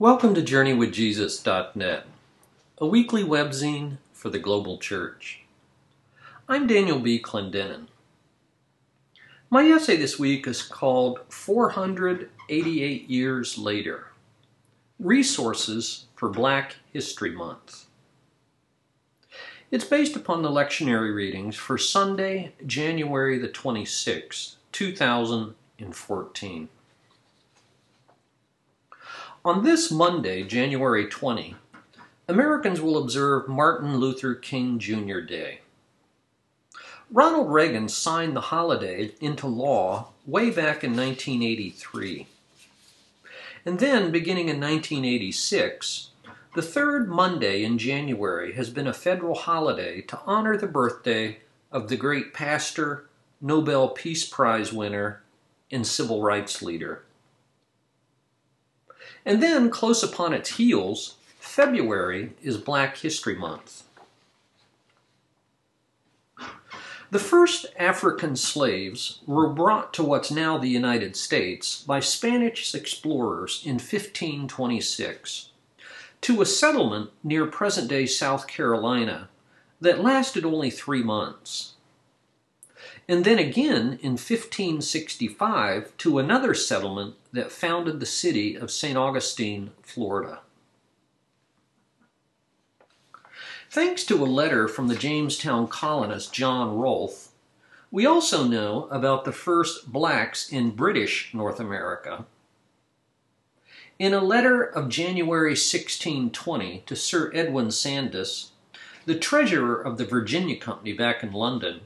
Welcome to JourneyWithJesus.net, a weekly webzine for the global church. I'm Daniel B. Clendenin. My essay this week is called 488 Years Later Resources for Black History Month. It's based upon the lectionary readings for Sunday, January the 26th, 2014. On this Monday, January 20, Americans will observe Martin Luther King Jr. Day. Ronald Reagan signed the holiday into law way back in 1983. And then, beginning in 1986, the third Monday in January has been a federal holiday to honor the birthday of the great pastor, Nobel Peace Prize winner, and civil rights leader. And then, close upon its heels, February is Black History Month. The first African slaves were brought to what's now the United States by Spanish explorers in 1526 to a settlement near present day South Carolina that lasted only three months and then again in 1565 to another settlement that founded the city of St. Augustine, Florida. Thanks to a letter from the Jamestown colonist John Rolfe, we also know about the first blacks in British North America. In a letter of January 1620 to Sir Edwin Sandys, the treasurer of the Virginia Company back in London,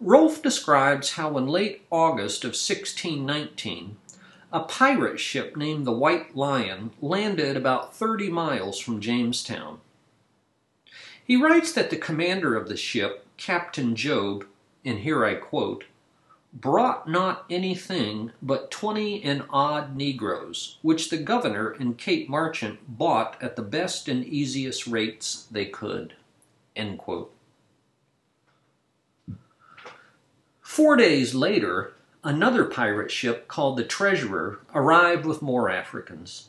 Rolfe describes how in late August of 1619, a pirate ship named the White Lion landed about 30 miles from Jamestown. He writes that the commander of the ship, Captain Job, and here I quote, brought not anything but twenty and odd negroes, which the governor and Cape Marchant bought at the best and easiest rates they could. Four days later, another pirate ship called the Treasurer arrived with more Africans.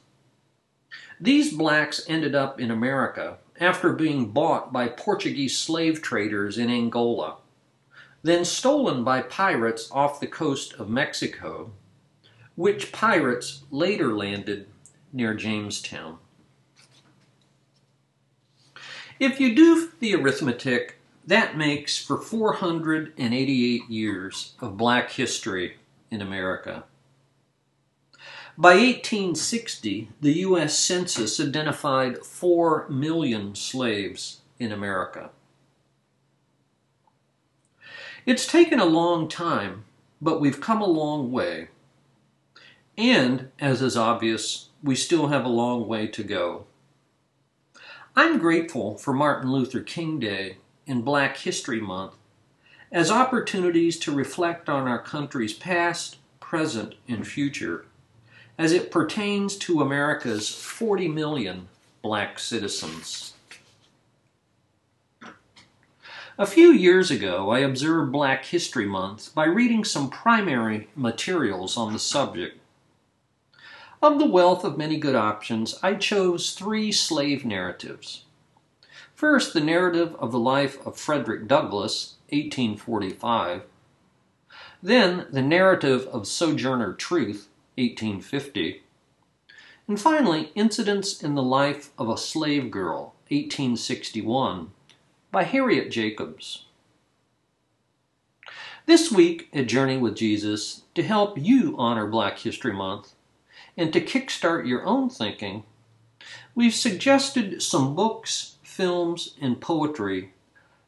These blacks ended up in America after being bought by Portuguese slave traders in Angola, then stolen by pirates off the coast of Mexico, which pirates later landed near Jamestown. If you do the arithmetic that makes for 488 years of black history in America. By 1860, the U.S. Census identified 4 million slaves in America. It's taken a long time, but we've come a long way. And, as is obvious, we still have a long way to go. I'm grateful for Martin Luther King Day in Black History Month as opportunities to reflect on our country's past, present, and future as it pertains to America's 40 million black citizens. A few years ago, I observed Black History Month by reading some primary materials on the subject. Of the wealth of many good options, I chose three slave narratives. First, the narrative of the life of Frederick Douglass, 1845. Then, the narrative of Sojourner Truth, 1850. And finally, Incidents in the Life of a Slave Girl, 1861, by Harriet Jacobs. This week at Journey with Jesus, to help you honor Black History Month and to kickstart your own thinking, we've suggested some books films, and poetry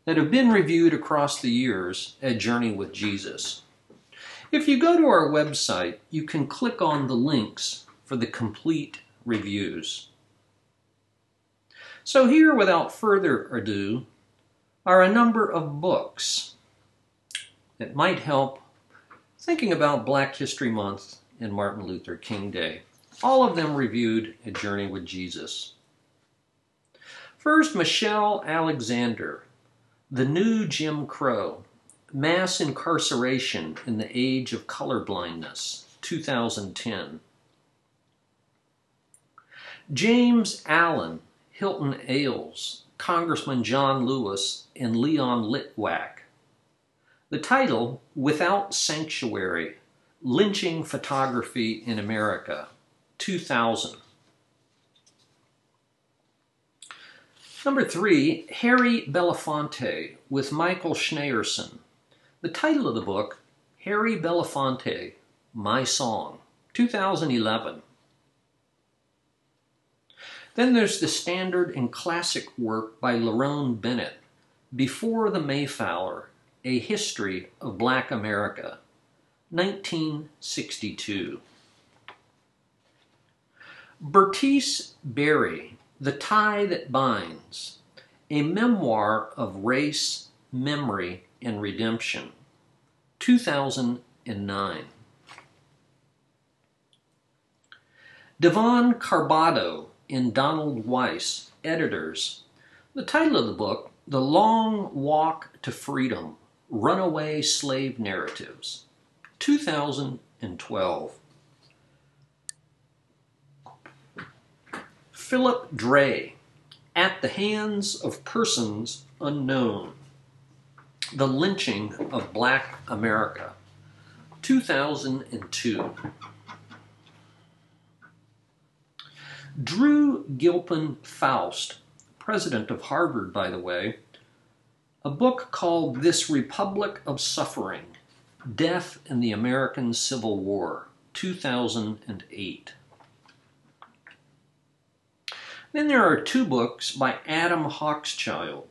that have been reviewed across the years at Journey with Jesus. If you go to our website, you can click on the links for the complete reviews. So, here, without further ado, are a number of books that might help thinking about Black History Month and Martin Luther King Day. All of them reviewed at Journey with Jesus. First, Michelle Alexander, The New Jim Crow, Mass Incarceration in the Age of Colorblindness, 2010. James Allen, Hilton Als, Congressman John Lewis, and Leon Litwack. The title, Without Sanctuary Lynching Photography in America, 2000. Number three, Harry Belafonte with Michael Shnayerson. The title of the book, Harry Belafonte, My Song, 2011. Then there's the standard and classic work by Lerone Bennett, Before the Mayflower, A History of Black America, 1962. Bertice Berry, The Tie That Binds, a memoir of race, memory, and redemption, 2009. Devon Carbado and Donald Weiss, editors. The title of the book, The Long Walk to Freedom Runaway Slave Narratives, 2012. Philip Dray, At the Hands of Persons Unknown The Lynching of Black America, 2002. Drew Gilpin Faust, president of Harvard, by the way, a book called This Republic of Suffering Death in the American Civil War, 2008. Then there are two books by Adam Hochschild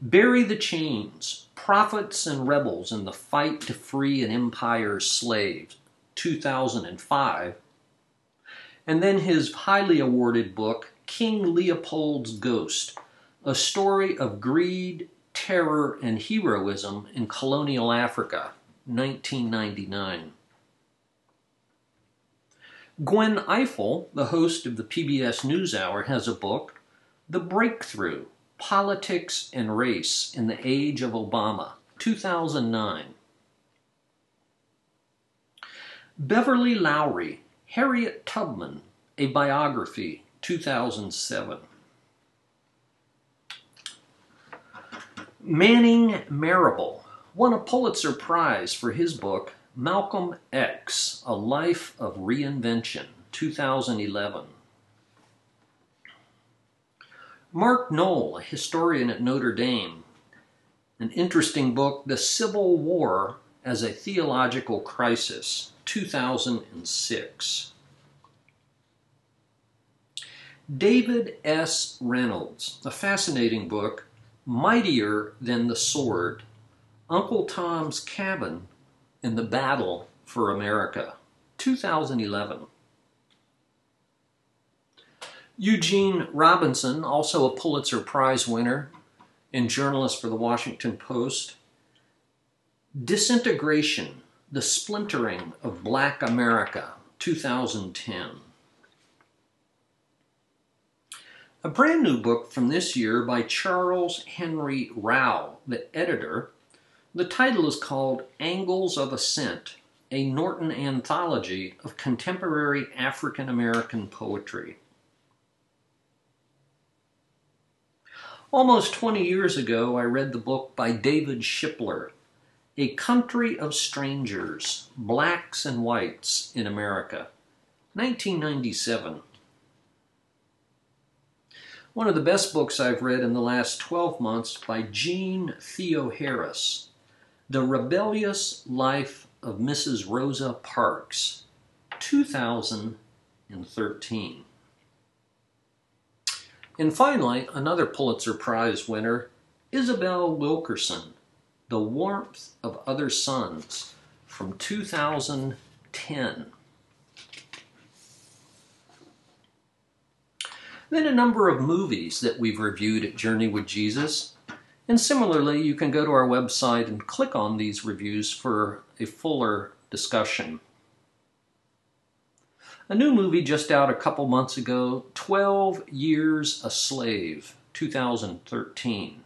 Bury the Chains Prophets and Rebels in the Fight to Free an Empire's Slaves, 2005 and then his highly awarded book, King Leopold's Ghost, a story of greed, terror, and heroism in colonial Africa, 1999. Gwen Ifill, the host of the PBS NewsHour, has a book, The Breakthrough Politics and Race in the Age of Obama, 2009. Beverly Lowry, Harriet Tubman, A Biography, 2007. Manning Marable won a Pulitzer Prize for his book Malcolm X A Life of Reinvention, 2011. Mark Noll, a historian at Notre Dame, an interesting book, The Civil War as a Theological Crisis, 2006. David S. Reynolds, a fascinating book, Mightier Than the Sword Uncle Tom's Cabin in the Battle for America, 2011. Eugene Robinson, also a Pulitzer Prize winner and journalist for the Washington Post. Disintegration the Splintering of Black America, 2010. A brand new book from this year by Charles Henry Rowell, the editor. The title is called Angles of Ascent, a Norton anthology of contemporary African American poetry. Almost 20 years ago, I read the book by David Shipler, a Country of Strangers, Blacks and Whites in America, 1997. One of the best books I've read in the last 12 months by Jeanne Theoharis, The Rebellious Life of Mrs. Rosa Parks, 2013. And finally, another Pulitzer Prize winner, Isabel Wilkerson, the Warmth of Other Suns from 2010. Then a number of movies that we've reviewed at Journey with Jesus. And similarly, you can go to our website and click on these reviews for a fuller discussion. A new movie just out a couple months ago 12 Years a Slave, 2013.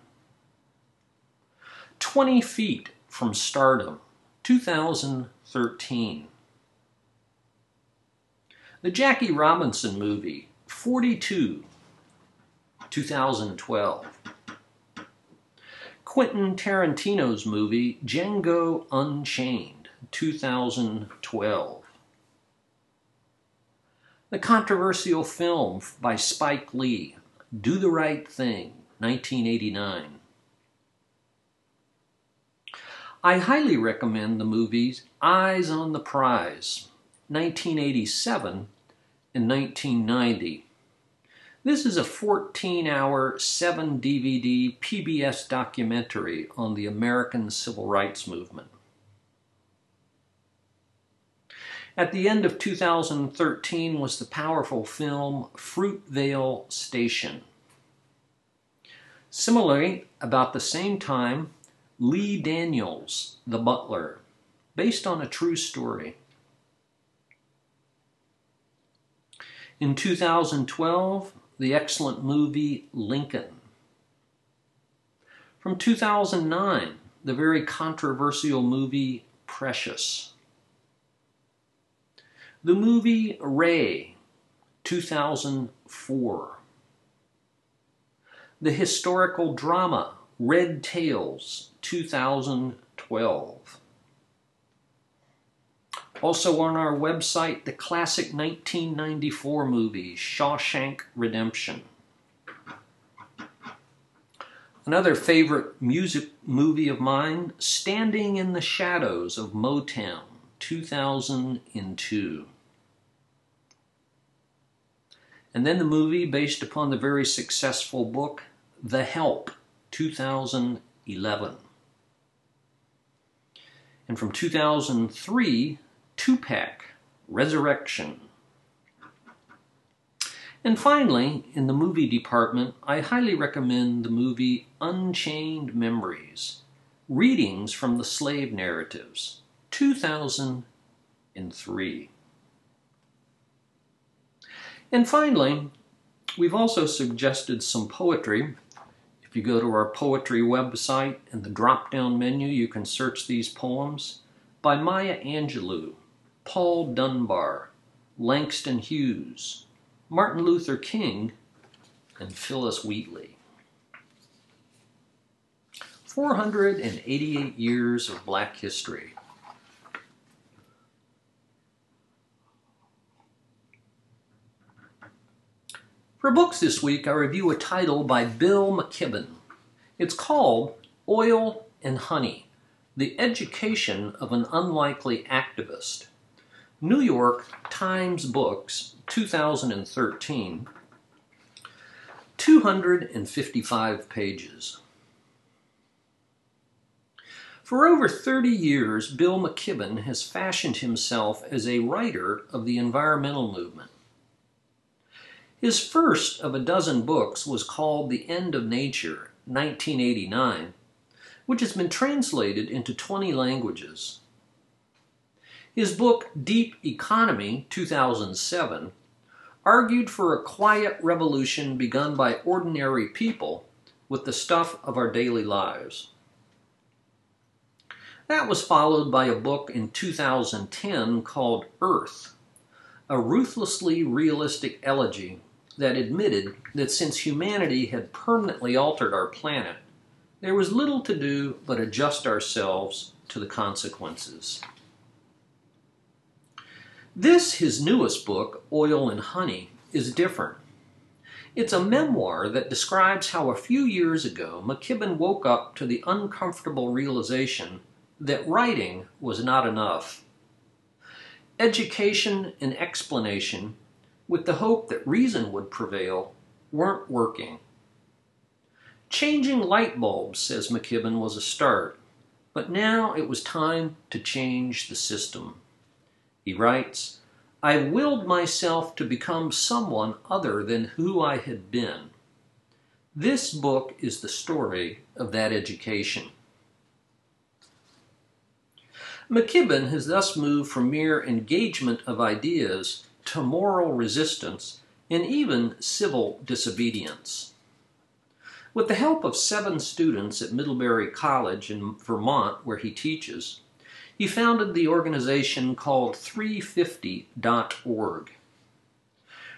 20 Feet from Stardom, 2013. The Jackie Robinson movie, 42, 2012. Quentin Tarantino's movie Django Unchained, 2012. The controversial film by Spike Lee, Do the Right Thing, 1989. I highly recommend the movies Eyes on the Prize, 1987 and 1990. This is a 14 hour, 7 DVD PBS documentary on the American Civil Rights Movement. At the end of 2013 was the powerful film Fruitvale Station. Similarly, about the same time, Lee Daniels, The Butler, based on a true story. In 2012, the excellent movie Lincoln. From 2009, the very controversial movie Precious. The movie Ray, 2004. The historical drama Red Tails, 2012. Also on our website, the classic 1994 movie, Shawshank Redemption. Another favorite music movie of mine, Standing in the Shadows of Motown, 2002. And then the movie based upon the very successful book, The Help, 2011. And from 2003, Tupac, Resurrection. And finally, in the movie department, I highly recommend the movie Unchained Memories Readings from the Slave Narratives, 2003. And finally, we've also suggested some poetry. If you go to our poetry website, in the drop down menu, you can search these poems by Maya Angelou, Paul Dunbar, Langston Hughes, Martin Luther King, and Phillis Wheatley. 488 years of black history. For books this week, I review a title by Bill McKibben. It's called Oil and Honey The Education of an Unlikely Activist. New York Times Books, 2013, 255 pages. For over 30 years, Bill McKibben has fashioned himself as a writer of the environmental movement. His first of a dozen books was called The End of Nature, 1989, which has been translated into 20 languages. His book, Deep Economy, 2007, argued for a quiet revolution begun by ordinary people with the stuff of our daily lives. That was followed by a book in 2010 called Earth, a ruthlessly realistic elegy that admitted that since humanity had permanently altered our planet, there was little to do but adjust ourselves to the consequences. This, his newest book, Oil and Honey, is different. It's a memoir that describes how a few years ago McKibben woke up to the uncomfortable realization that writing was not enough. Education and explanation with the hope that reason would prevail, weren't working. Changing light bulbs, says McKibben, was a start, but now it was time to change the system. He writes, I willed myself to become someone other than who I had been. This book is the story of that education. McKibben has thus moved from mere engagement of ideas to moral resistance and even civil disobedience. With the help of seven students at Middlebury College in Vermont, where he teaches, he founded the organization called 350.org.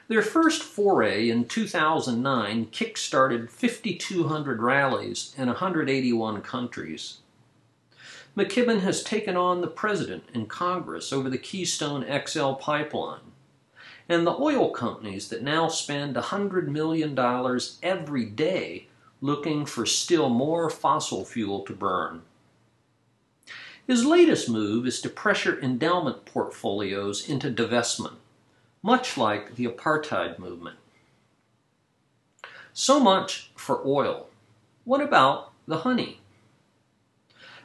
Their first foray in 2009 kick-started 5,200 rallies in 181 countries. McKibben has taken on the president and Congress over the Keystone XL pipeline and the oil companies that now spend $100 million every day looking for still more fossil fuel to burn. His latest move is to pressure endowment portfolios into divestment much like the apartheid movement. So much for oil. What about the honey?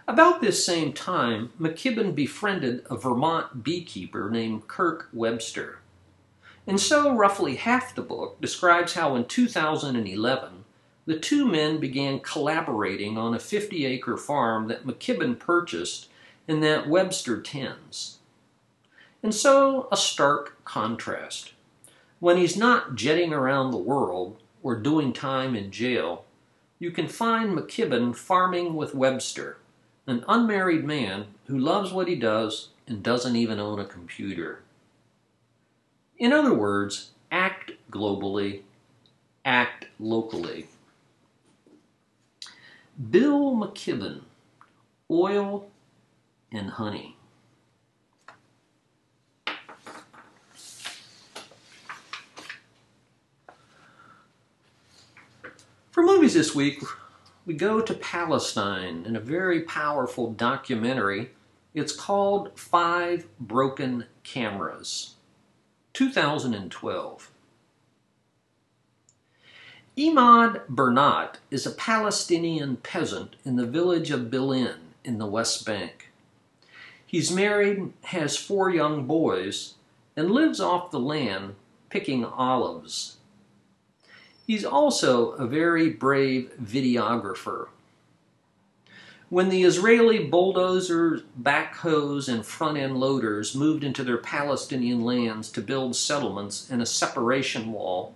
About this same time, McKibben befriended a Vermont beekeeper named Kirk Webster. And so, roughly half the book describes how in 2011, the two men began collaborating on a 50 acre farm that McKibben purchased and that Webster tends. And so, a stark contrast. When he's not jetting around the world or doing time in jail, you can find McKibben farming with Webster, an unmarried man who loves what he does and doesn't even own a computer. In other words, act globally, act locally. Bill McKibben, Oil and Honey. For movies this week, we go to Palestine in a very powerful documentary. It's called Five Broken Cameras, 2012. Emad Burnat is a Palestinian peasant in the village of Bil'in in the West Bank. He's married, has four young boys, and lives off the land picking olives. He's also a very brave videographer. When the Israeli bulldozers, backhoes, and front end loaders moved into their Palestinian lands to build settlements and a separation wall,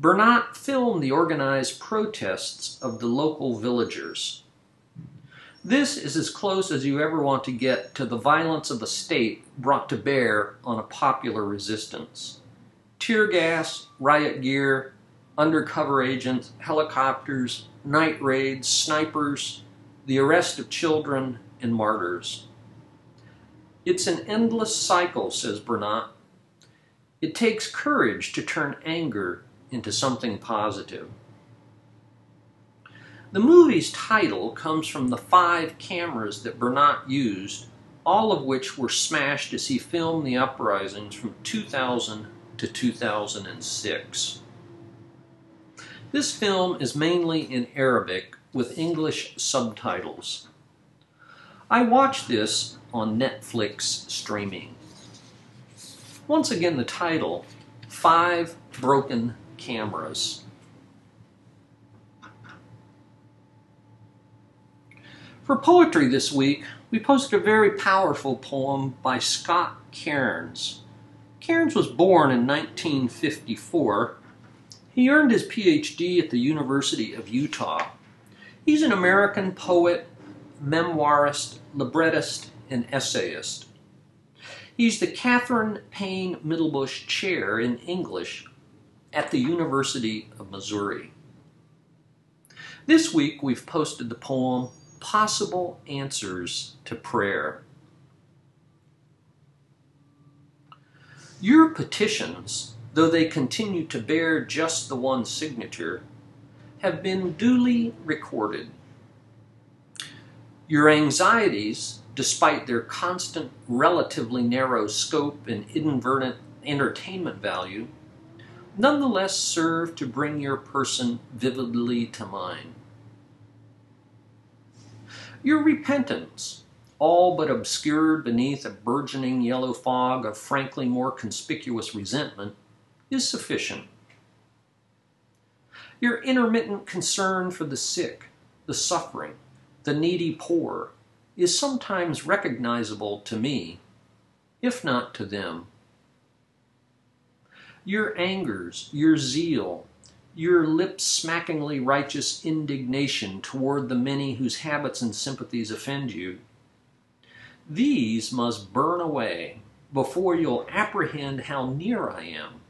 Burnat filmed the organized protests of the local villagers. This is as close as you ever want to get to the violence of the state brought to bear on a popular resistance. Tear gas, riot gear, undercover agents, helicopters, night raids, snipers, the arrest of children, and martyrs. It's an endless cycle, says Burnat. It takes courage to turn anger into something positive. The movie's title comes from the five cameras that Burnat used, all of which were smashed as he filmed the uprisings from 2000 to 2006. This film is mainly in Arabic with English subtitles. I watched this on Netflix streaming. Once again, the title Five Broken Cameras. For poetry this week, we posted a very powerful poem by Scott Cairns. Cairns was born in 1954 he earned his PhD at the University of Utah. He's an American poet, memoirist, librettist, and essayist. He's the Catherine Paine Middlebush Chair in English at the University of Missouri. This week we've posted the poem Possible Answers to Prayer. Your petitions though they continue to bear just the one signature, have been duly recorded. Your anxieties, despite their constant, relatively narrow scope and inadvertent entertainment value, nonetheless serve to bring your person vividly to mind. Your repentance, all but obscured beneath a burgeoning yellow fog of frankly more conspicuous resentment, is sufficient. Your intermittent concern for the sick, the suffering, the needy poor is sometimes recognizable to me, if not to them. Your angers, your zeal, your lip smackingly righteous indignation toward the many whose habits and sympathies offend you, these must burn away before you'll apprehend how near I am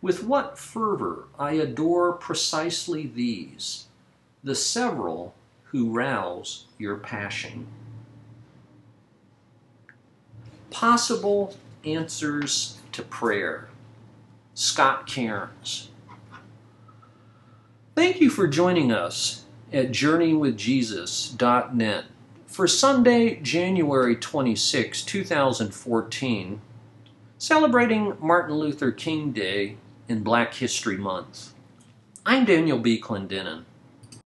With what fervor I adore precisely these, the several who rouse your passion. Possible answers to prayer. Scott Cairns. Thank you for joining us at journeywithjesus.net for Sunday, January 26, 2014, celebrating Martin Luther King Day in Black History Month. I'm Daniel B. Clendenin.